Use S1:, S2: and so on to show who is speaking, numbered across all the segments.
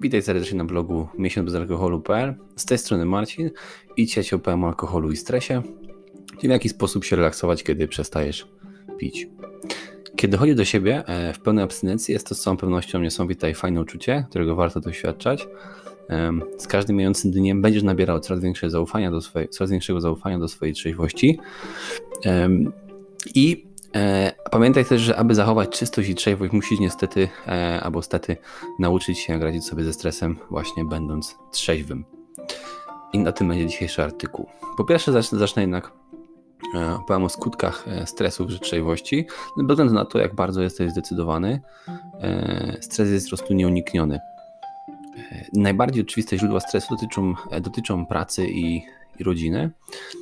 S1: Witaj serdecznie na blogu miesiąc bez alkoholu.pl. Z tej strony Marcin i dzisiaj ci opowiem o alkoholu i stresie i w jaki sposób się relaksować, kiedy przestajesz pić. Kiedy chodzi do siebie e, w pełnej abstynencji, jest to z całą pewnością niesamowite i fajne uczucie, którego warto doświadczać. Z każdym mijającym dniem będziesz nabierał coraz, większe zaufania do swojej, coraz większego zaufania do swojej trzeźwości. I pamiętaj też, że aby zachować czystość i trzeźwość, musisz niestety e, albo stety nauczyć się radzić sobie ze stresem, właśnie będąc trzeźwym. I na tym będzie dzisiejszy artykuł. Po pierwsze, zacznę, zacznę jednak e, opowiem o skutkach e, stresu w trzeźwości. Bez względu na to, jak bardzo jesteś zdecydowany, e, stres jest po prostu nieunikniony. E, najbardziej oczywiste źródła stresu dotyczą, dotyczą pracy i i rodziny.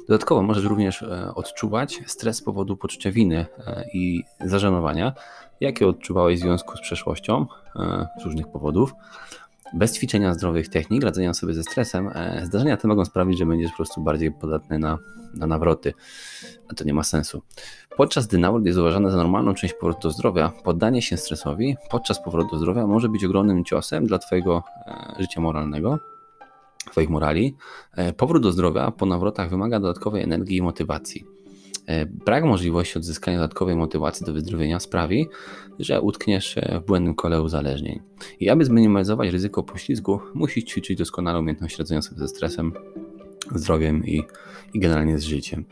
S1: Dodatkowo możesz również e, odczuwać stres z powodu poczucia winy e, i zażenowania, jakie odczuwałeś w związku z przeszłością e, z różnych powodów. Bez ćwiczenia zdrowych technik radzenia sobie ze stresem, zdarzenia te mogą sprawić, że będziesz po prostu bardziej podatny na, na nawroty, a to nie ma sensu. Podczas gdy nawrót jest uważany za normalną część powrotu do zdrowia, poddanie się stresowi podczas powrotu do zdrowia może być ogromnym ciosem dla Twojego życia moralnego Twoich morali. E, powrót do zdrowia po nawrotach wymaga dodatkowej energii i motywacji. E, brak możliwości odzyskania dodatkowej motywacji do wyzdrowienia sprawi, że utkniesz w błędnym kole uzależnień. I aby zminimalizować ryzyko poślizgu, musisz ćwiczyć doskonałą umiejętność radzenia sobie ze stresem, zdrowiem i, i generalnie z życiem.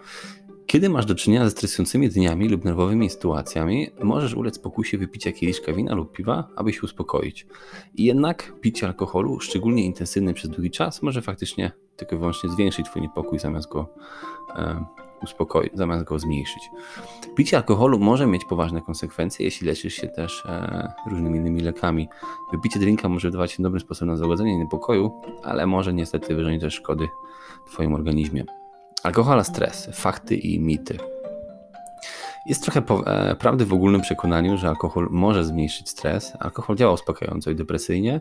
S1: Kiedy masz do czynienia ze stresującymi dniami lub nerwowymi sytuacjami, możesz ulec pokusie wypicia kieliszka wina lub piwa, aby się uspokoić. I jednak picie alkoholu, szczególnie intensywny przez długi czas, może faktycznie tylko i wyłącznie zwiększyć twój niepokój zamiast go e, uspokoić, zamiast go zmniejszyć. Picie alkoholu może mieć poważne konsekwencje, jeśli leczysz się też e, różnymi innymi lekami. Wypicie drinka może wydawać się dobrym sposobem na zagodzenie niepokoju, ale może niestety wyrządzić też szkody twoim organizmie. Alkohol stres, fakty i mity. Jest trochę e, prawdy w ogólnym przekonaniu, że alkohol może zmniejszyć stres. Alkohol działa uspokajająco i depresyjnie.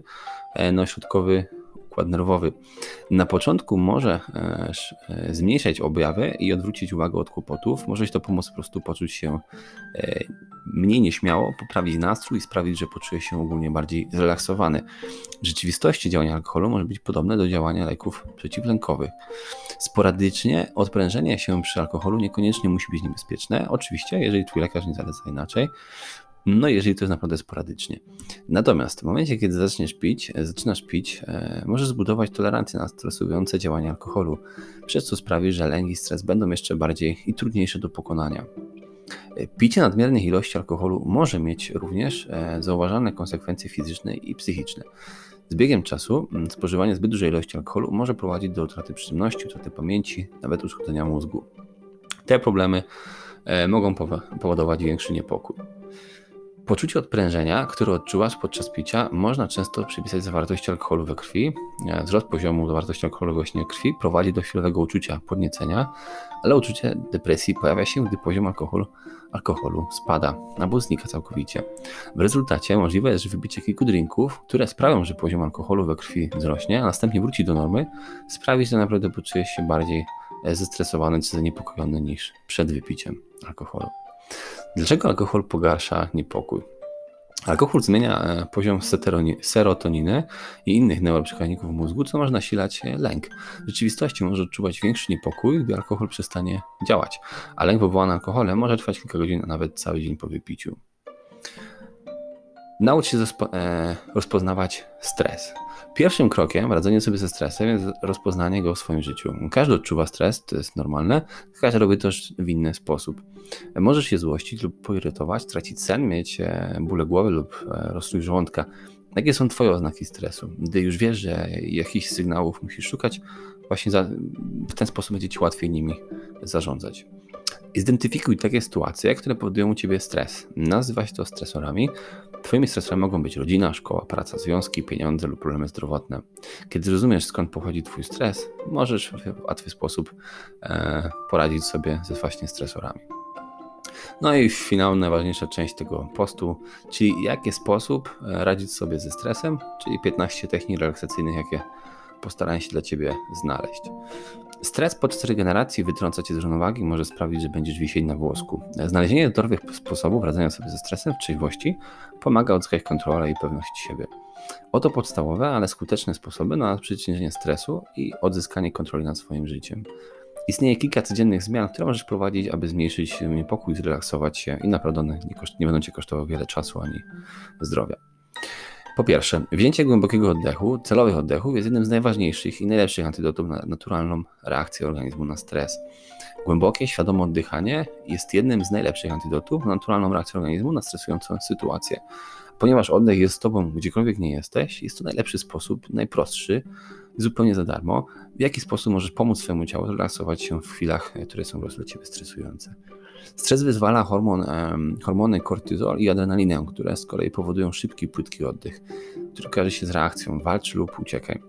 S1: E, no, środkowy układ nerwowy. Na początku może e, zmniejszać objawy i odwrócić uwagę od kłopotów. Może to pomóc po prostu poczuć się e, mniej nieśmiało, poprawić nastrój i sprawić, że poczuje się ogólnie bardziej zrelaksowany. W rzeczywistości działanie alkoholu może być podobne do działania leków przeciwlękowych. Sporadycznie odprężenie się przy alkoholu niekoniecznie musi być niebezpieczne. Oczywiście, jeżeli twój lekarz nie zaleca inaczej, no jeżeli to jest naprawdę sporadycznie. Natomiast w momencie, kiedy zaczniesz pić, e, zaczynasz pić, e, możesz zbudować tolerancję na stresujące działania alkoholu, przez co sprawi, że lęk i stres będą jeszcze bardziej i trudniejsze do pokonania. E, picie nadmiernych ilości alkoholu może mieć również zauważalne konsekwencje fizyczne i psychiczne. Z biegiem czasu mm, spożywanie zbyt dużej ilości alkoholu może prowadzić do utraty przytomności, utraty pamięci, nawet uszkodzenia mózgu. Te problemy mogą powodować większy niepokój. Poczucie odprężenia, które odczuwasz podczas picia, można często przypisać zawartości alkoholu we krwi. E, wzrost poziomu zawartości alkoholu we krwi prowadzi do chwilowego uczucia podniecenia, ale uczucie depresji pojawia się, gdy poziom alkoholu, alkoholu spada albo znika całkowicie. W rezultacie możliwe jest, wybicie kilku drinków, które sprawią, że poziom alkoholu we krwi wzrośnie, a następnie wróci do normy, sprawi, że naprawdę poczujesz się bardziej e, zestresowany czy zaniepokojony niż przed wypiciem alkoholu. Dlaczego alkohol pogarsza niepokój? Alkohol zmienia e, poziom serotoniny i innych neuroprzekaźników w mózgu, co może nasilać e, lęk. W rzeczywistości może odczuwać większy niepokój, gdy alkohol przestanie działać, a lęk wywołany alkoholem może trwać kilka godzin, a nawet cały dzień po wypiciu. Naucz się e, rozpoznawać stres. Pierwszym krokiem w radzeniu sobie ze stresem jest rozpoznanie go w swoim życiu. Każdy odczuwa stres, to jest normalne, każdy robi to w inny sposób. Możesz się złościć lub poirytować, tracić sen, mieć e, bóle głowy lub e, rozstrój żołądka. Jakie są Twoje oznaki stresu? Gdy już wiesz, że jakichś sygnałów musisz szukać, właśnie w ten sposób będzie Ci łatwiej nimi zarządzać. Identyfikuj takie sytuacje, które powodują u Ciebie stres. Nazywaj to stresorami. Twoimi stresorami mogą być rodzina, szkoła, praca, związki, pieniądze lub problemy zdrowotne. Kiedy zrozumiesz skąd pochodzi Twój stres, możesz w łatwy sposób e, poradzić sobie ze właśnie stresorami. No i finał, najważniejsza część tego postu, czyli jaki sposób e, radzić sobie ze stresem, czyli 15 technik relaksacyjnych, jakie postaram się dla Ciebie znaleźć. Stres podczas regeneracji wytrąca Cię z równowagi i może sprawić, że będziesz wisieć na włosku. Znalezienie zdrowych sposobów radzenia sobie ze stresem w trzeźwości pomaga odzyskać kontrolę i pewność siebie. Oto podstawowe, ale skuteczne sposoby na przeciwdziałanie stresu i odzyskanie kontroli nad swoim życiem. Istnieje kilka codziennych zmian, które możesz prowadzić, aby zmniejszyć niepokój, zrelaksować się i naprawdę one nie, koszt, nie będą Cię kosztowały wiele czasu ani zdrowia. Po pierwsze, wzięcie głębokiego oddechu, celowych oddechów jest jednym z najważniejszych i najlepszych antydotów na naturalną reakcję organizmu na stres. Głębokie, świadome oddychanie jest jednym z najlepszych antydotów na naturalną reakcję organizmu na stresującą sytuację. Ponieważ oddech jest z Tobą gdziekolwiek nie jesteś, jest to najlepszy sposób, najprostszy, zupełnie za darmo, w jaki sposób możesz pomóc swojemu ciału relaksować się w chwilach, które są dla Ciebie stresujące. Stres wyzwala hormon, hormony kortyzol i adrenalinę, które z kolei powodują szybki, płytki oddech, który kojarzy się z reakcją walcz lub uciekaj.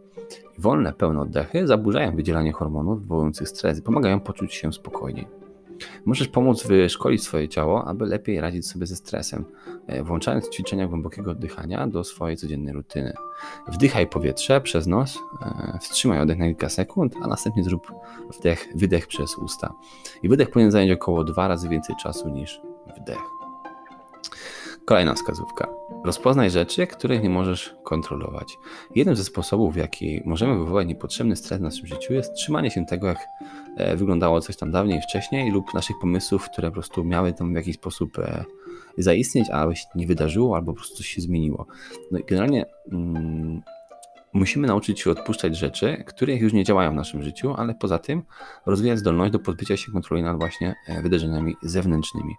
S1: Wolne, pełne oddechy zaburzają wydzielanie hormonów wywołujących stres i pomagają poczuć się spokojniej. Możesz pomóc wyszkolić swoje ciało, aby lepiej radzić sobie ze stresem, e, włączając ćwiczenia głębokiego oddychania do swojej codziennej rutyny. Wdychaj powietrze przez nos, e, wstrzymaj oddech na kilka sekund, a następnie zrób wdech, wydech przez usta. I wydech powinien zająć około dwa razy więcej czasu niż wdech. Kolejna wskazówka. Rozpoznaj rzeczy, których nie możesz kontrolować. Jednym ze sposobów, w jaki możemy wywołać niepotrzebny stres w naszym życiu, jest trzymanie się tego, jak e, wyglądało coś tam dawniej, wcześniej, lub naszych pomysłów, które po prostu miały tam w jakiś sposób e, zaistnieć, a się nie wydarzyło, albo po prostu coś się zmieniło. No i generalnie mm, Musimy nauczyć się odpuszczać rzeczy, które już nie działają w naszym życiu, ale poza tym rozwijać zdolność do pozbycia się kontroli nad właśnie e, wydarzeniami zewnętrznymi.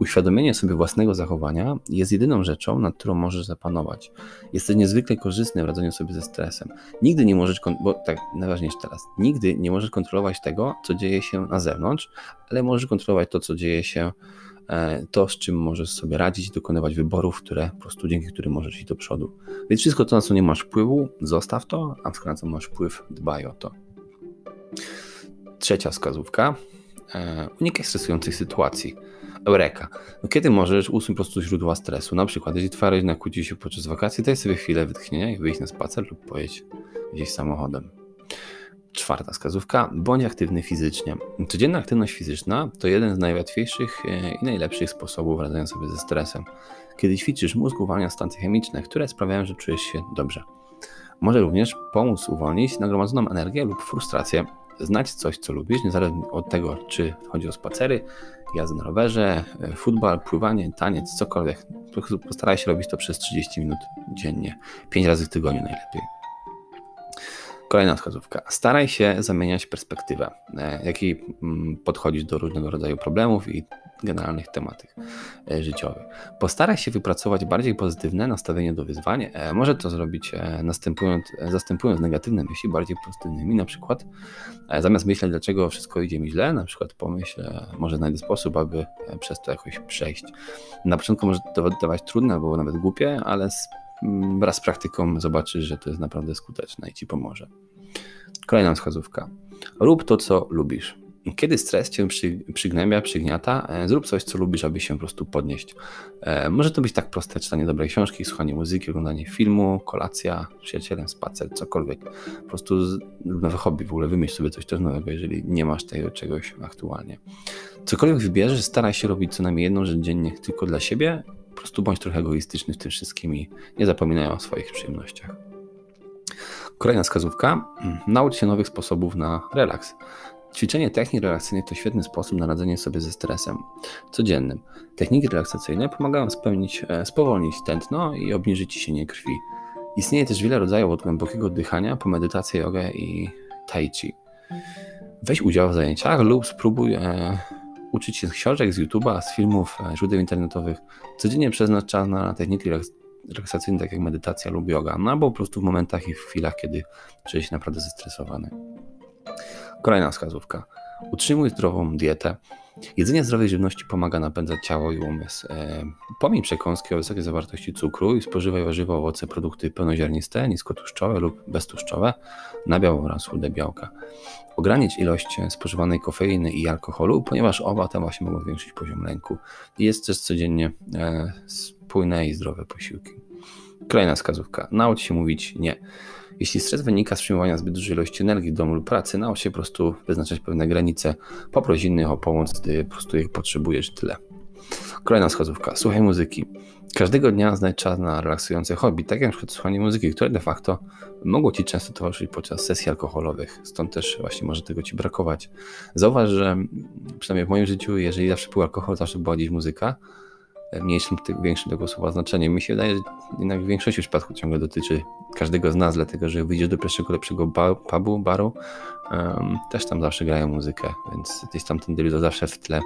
S1: Uświadomienie sobie własnego zachowania jest jedyną rzeczą, nad którą możesz zapanować. Jest to niezwykle korzystne w radzeniu sobie ze stresem. Nigdy nie możesz, bo tak najważniejsze teraz, nigdy nie możesz kontrolować tego, co dzieje się na zewnątrz, ale możesz kontrolować to, co dzieje się to, z czym możesz sobie radzić, dokonywać wyborów, które po prostu dzięki którym możesz iść do przodu. Więc wszystko to, na co nie masz wpływu, zostaw to, a na co masz wpływ, dbaj o to. Trzecia wskazówka. E, unikaj stresujących sytuacji. Eureka. No kiedy możesz usunąć po prostu źródła stresu? Na przykład, jeśli twoja rodzina kłóci się podczas wakacji, daj sobie chwilę wytchnienia i wyjść na spacer lub pojedź gdzieś samochodem. Czwarta wskazówka, bądź aktywny fizycznie. Codzienna aktywność fizyczna to jeden z najłatwiejszych e, i najlepszych sposobów radzenia sobie ze stresem. Kiedy ćwiczysz, mózg uwalnia stancje chemiczne, które sprawiają, że czujesz się dobrze. Może również pomóc uwolnić nagromadzoną energię lub frustrację, znać coś, co lubisz, niezależnie od tego, czy chodzi o spacery, jazdę na rowerze, e, futbol, pływanie, taniec, cokolwiek. Postaraj się robić to przez 30 minut dziennie, 5 razy w tygodniu najlepiej. Kolejna wskazówka. Staraj się zamieniać perspektywę, e, jakiej mm, podchodzić do różnego rodzaju problemów i generalnych tematów e, życiowych. Postaraj się wypracować bardziej pozytywne nastawienie do wyzwań. E, może to zrobić następując, zastępując negatywne myśli bardziej pozytywnymi. Na przykład zamiast myśleć, dlaczego wszystko idzie mi źle, na przykład pomyśl, może znajdę sposób, aby przez to jakoś przejść. Na początku może to wydawać trudne albo nawet głupie, ale z wraz z praktyką zobaczysz, że to jest naprawdę skuteczne i ci pomoże. Kolejna wskazówka. Rób to, co lubisz. Kiedy stres cię przy, przygnębia, przygniata, e, zrób coś, co lubisz, aby się po prostu podnieść. E, może to być tak proste czytanie dobrej książki, słuchanie muzyki, oglądanie filmu, kolacja, przyjacielem, spacer, cokolwiek. Po prostu nowe hobby, w ogóle wymyśl sobie coś też nowego, jeżeli nie masz tego czegoś aktualnie. Cokolwiek wybierzesz, staraj się robić co najmniej jedną rzecz dziennie tylko dla siebie po prostu bądź trochę egoistyczny w tym wszystkim i nie zapominaj o swoich przyjemnościach. Kolejna wskazówka. Naucz się nowych sposobów na relaks. Ćwiczenie technik relaksacyjnych to świetny sposób na radzenie sobie ze stresem codziennym. Techniki relaksacyjne pomagają spełnić, e, spowolnić tętno i obniżyć ciśnienie krwi. Istnieje też wiele rodzajów od głębokiego oddychania po medytację, jogę i tai chi. Weź udział w zajęciach lub spróbuj e, uczyć się z książek, z YouTube'a, z filmów, e, źródeł internetowych, codziennie przeznaczana na techniki relaksacyjne, tak jak medytacja lub yoga, no albo po prostu w momentach i w chwilach, kiedy czujesz się naprawdę zestresowany. Kolejna wskazówka. Utrzymuj zdrową dietę. Jedzenie zdrowej żywności pomaga napędzać ciało i umysł. E, Pomiń przekąski o wysokiej zawartości cukru i spożywaj warzywa, owoce, produkty pełnoziarniste, niskotłuszczowe lub beztłuszczowe, nabiał oraz chude białka. Ogranicz ilość spożywanej kofeiny i alkoholu, ponieważ oba te właśnie mogą zwiększyć poziom lęku. Jest też codziennie e, spójne i zdrowe posiłki. Kolejna wskazówka. Naucz się mówić nie. Jeśli stres wynika z przyjmowania zbyt dużej ilości energii w domu lub pracy, naucz się po prostu wyznaczać pewne granice, poproś innych o pomoc, gdy po prostu ich potrzebujesz, tyle. Kolejna wskazówka. Słuchaj muzyki. Każdego dnia znajdź czas na relaksujące hobby, tak jak przykład słuchanie muzyki, które de facto mogło Ci często towarzyszyć podczas sesji alkoholowych. Stąd też właśnie może tego Ci brakować. Zauważ, że przynajmniej w moim życiu, jeżeli zawsze był alkohol, zawsze była gdzieś muzyka, mniejszym, większym tego słowa znaczeniem. Mi się wydaje, że jednak w większości przypadków ciągle dotyczy każdego z nas, dlatego że wyjdziesz do pierwszego lepszego pubu, baru, um, też tam zawsze grają muzykę, więc gdzieś tam ten dildo zawsze w tle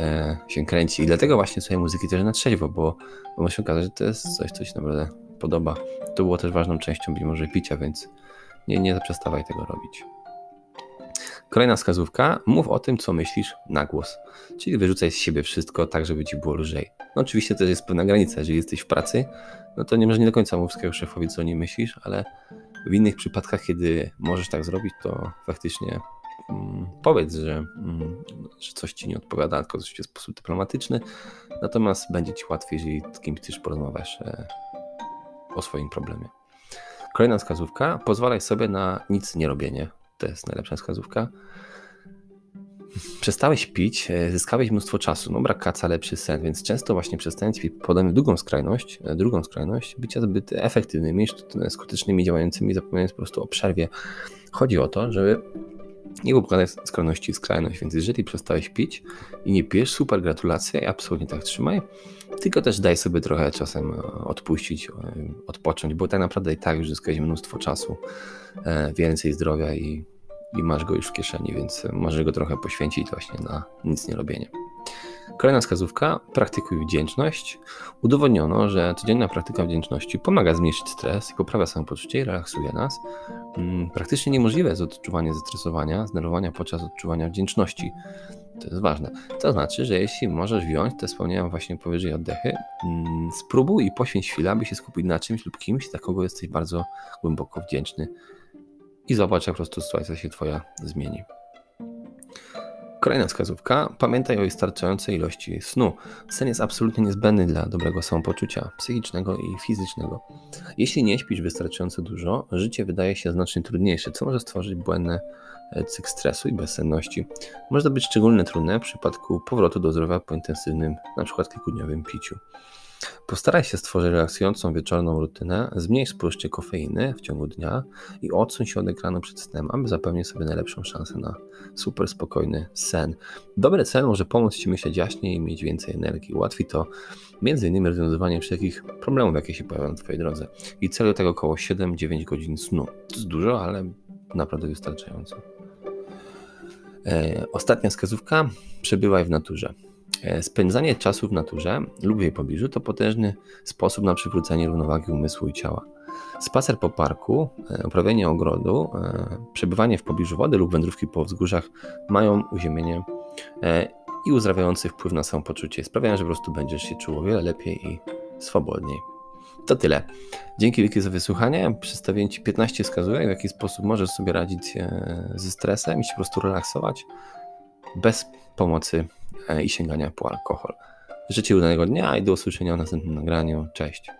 S1: e, się kręci. I dlatego właśnie sobie muzyki też na trzeźwo, bo, bo może się okazać, że to jest coś, co się naprawdę podoba. To było też ważną częścią być może picia, więc nie, nie zaprzestawaj tego robić. Kolejna wskazówka, mów o tym, co myślisz na głos. Czyli wyrzucaj z siebie wszystko tak, żeby ci było lżej. No oczywiście też jest pewna granica, jeżeli jesteś w pracy, no to nie może nie do końca mów swojemu szefowi, co nie myślisz, ale w innych przypadkach, kiedy możesz tak zrobić, to faktycznie mm, powiedz, że, mm, że coś ci nie odpowiada, tylko coś w sposób dyplomatyczny, natomiast będzie ci łatwiej, jeżeli z kimś też porozmawiasz e, o swoim problemie. Kolejna wskazówka, pozwalaj sobie na nic nie robienie to jest najlepsza wskazówka. Przestałeś pić, e, zyskałeś mnóstwo czasu, no brak kaca, lepszy sen, więc często właśnie przestając pić podamy drugą skrajność, e, drugą skrajność, bycia zbyt efektywnymi, skutecznymi, działającymi, zapominając po prostu o przerwie. Chodzi o to, żeby nie układać skrajności w skrajność, więc jeżeli przestałeś pić i nie pijesz, super gratulacje i absolutnie tak trzymaj, tylko też daj sobie trochę czasem e, odpuścić, odpocząć, bo tak naprawdę i tak już zyskałeś mnóstwo czasu, więcej zdrowia i i masz go już w kieszeni, więc możesz go trochę poświęcić właśnie na nic nie robienie. Kolejna wskazówka, praktykuj wdzięczność. Udowodniono, że codzienna praktyka wdzięczności pomaga zmniejszyć stres i poprawia samopoczucie i relaksuje nas. Mm, praktycznie niemożliwe jest odczuwanie zestresowania, zdenerwowania podczas odczuwania wdzięczności. To jest ważne. To znaczy, że jeśli możesz wziąć, te wspomniałem właśnie powyżej oddechy, mm, spróbuj i poświęć chwilę, aby się skupić na czymś lub kimś, za kogo jesteś bardzo głęboko wdzięczny i zobacz, jak po prostu sytuacja się Twoja zmieni. Kolejna wskazówka. Pamiętaj o wystarczającej ilości snu. Sen jest absolutnie niezbędny dla dobrego samopoczucia psychicznego i fizycznego. Jeśli nie śpisz wystarczająco dużo, życie wydaje się znacznie trudniejsze, co może stworzyć błędny e, cykl stresu i bezsenności. Może to być szczególnie trudne w przypadku powrotu do zdrowia po intensywnym, np. kilkudniowym piciu. Postaraj się stworzyć relaksującą wieczorną rutynę, zmniejsz spożycie kofeiny w ciągu dnia i odsuń się od ekranu przed snem, aby zapewnić sobie najlepszą szansę na super spokojny sen. Dobry sen może pomóc Ci myśleć jaśniej i mieć więcej energii. Ułatwi to m.in. rozwiązywanie wszelkich problemów, jakie się pojawiają na Twojej drodze. I cel do tego około 7-9 godzin snu. To jest dużo, ale naprawdę wystarczająco. E, ostatnia wskazówka. Przebywaj w naturze. E, spędzanie czasu w naturze lub jej pobliżu to potężny sposób na przywrócenie równowagi umysłu i ciała. Spacer po parku, e, uprawianie ogrodu, e, przebywanie w pobliżu wody lub wędrówki po wzgórzach mają uziemienie i uzdrawiający wpływ na samopoczucie. Sprawiają, że po prostu będziesz się czuł o wiele lepiej i swobodniej. To tyle. Dzięki wielkie za wysłuchanie. Przedstawiłem Ci 15 wskazówek, w jaki sposób możesz sobie radzić ze stresem i się po prostu relaksować bez pomocy e, i sięgania po alkohol. Życzę udanego dnia i do usłyszenia w następnym nagraniu. Cześć.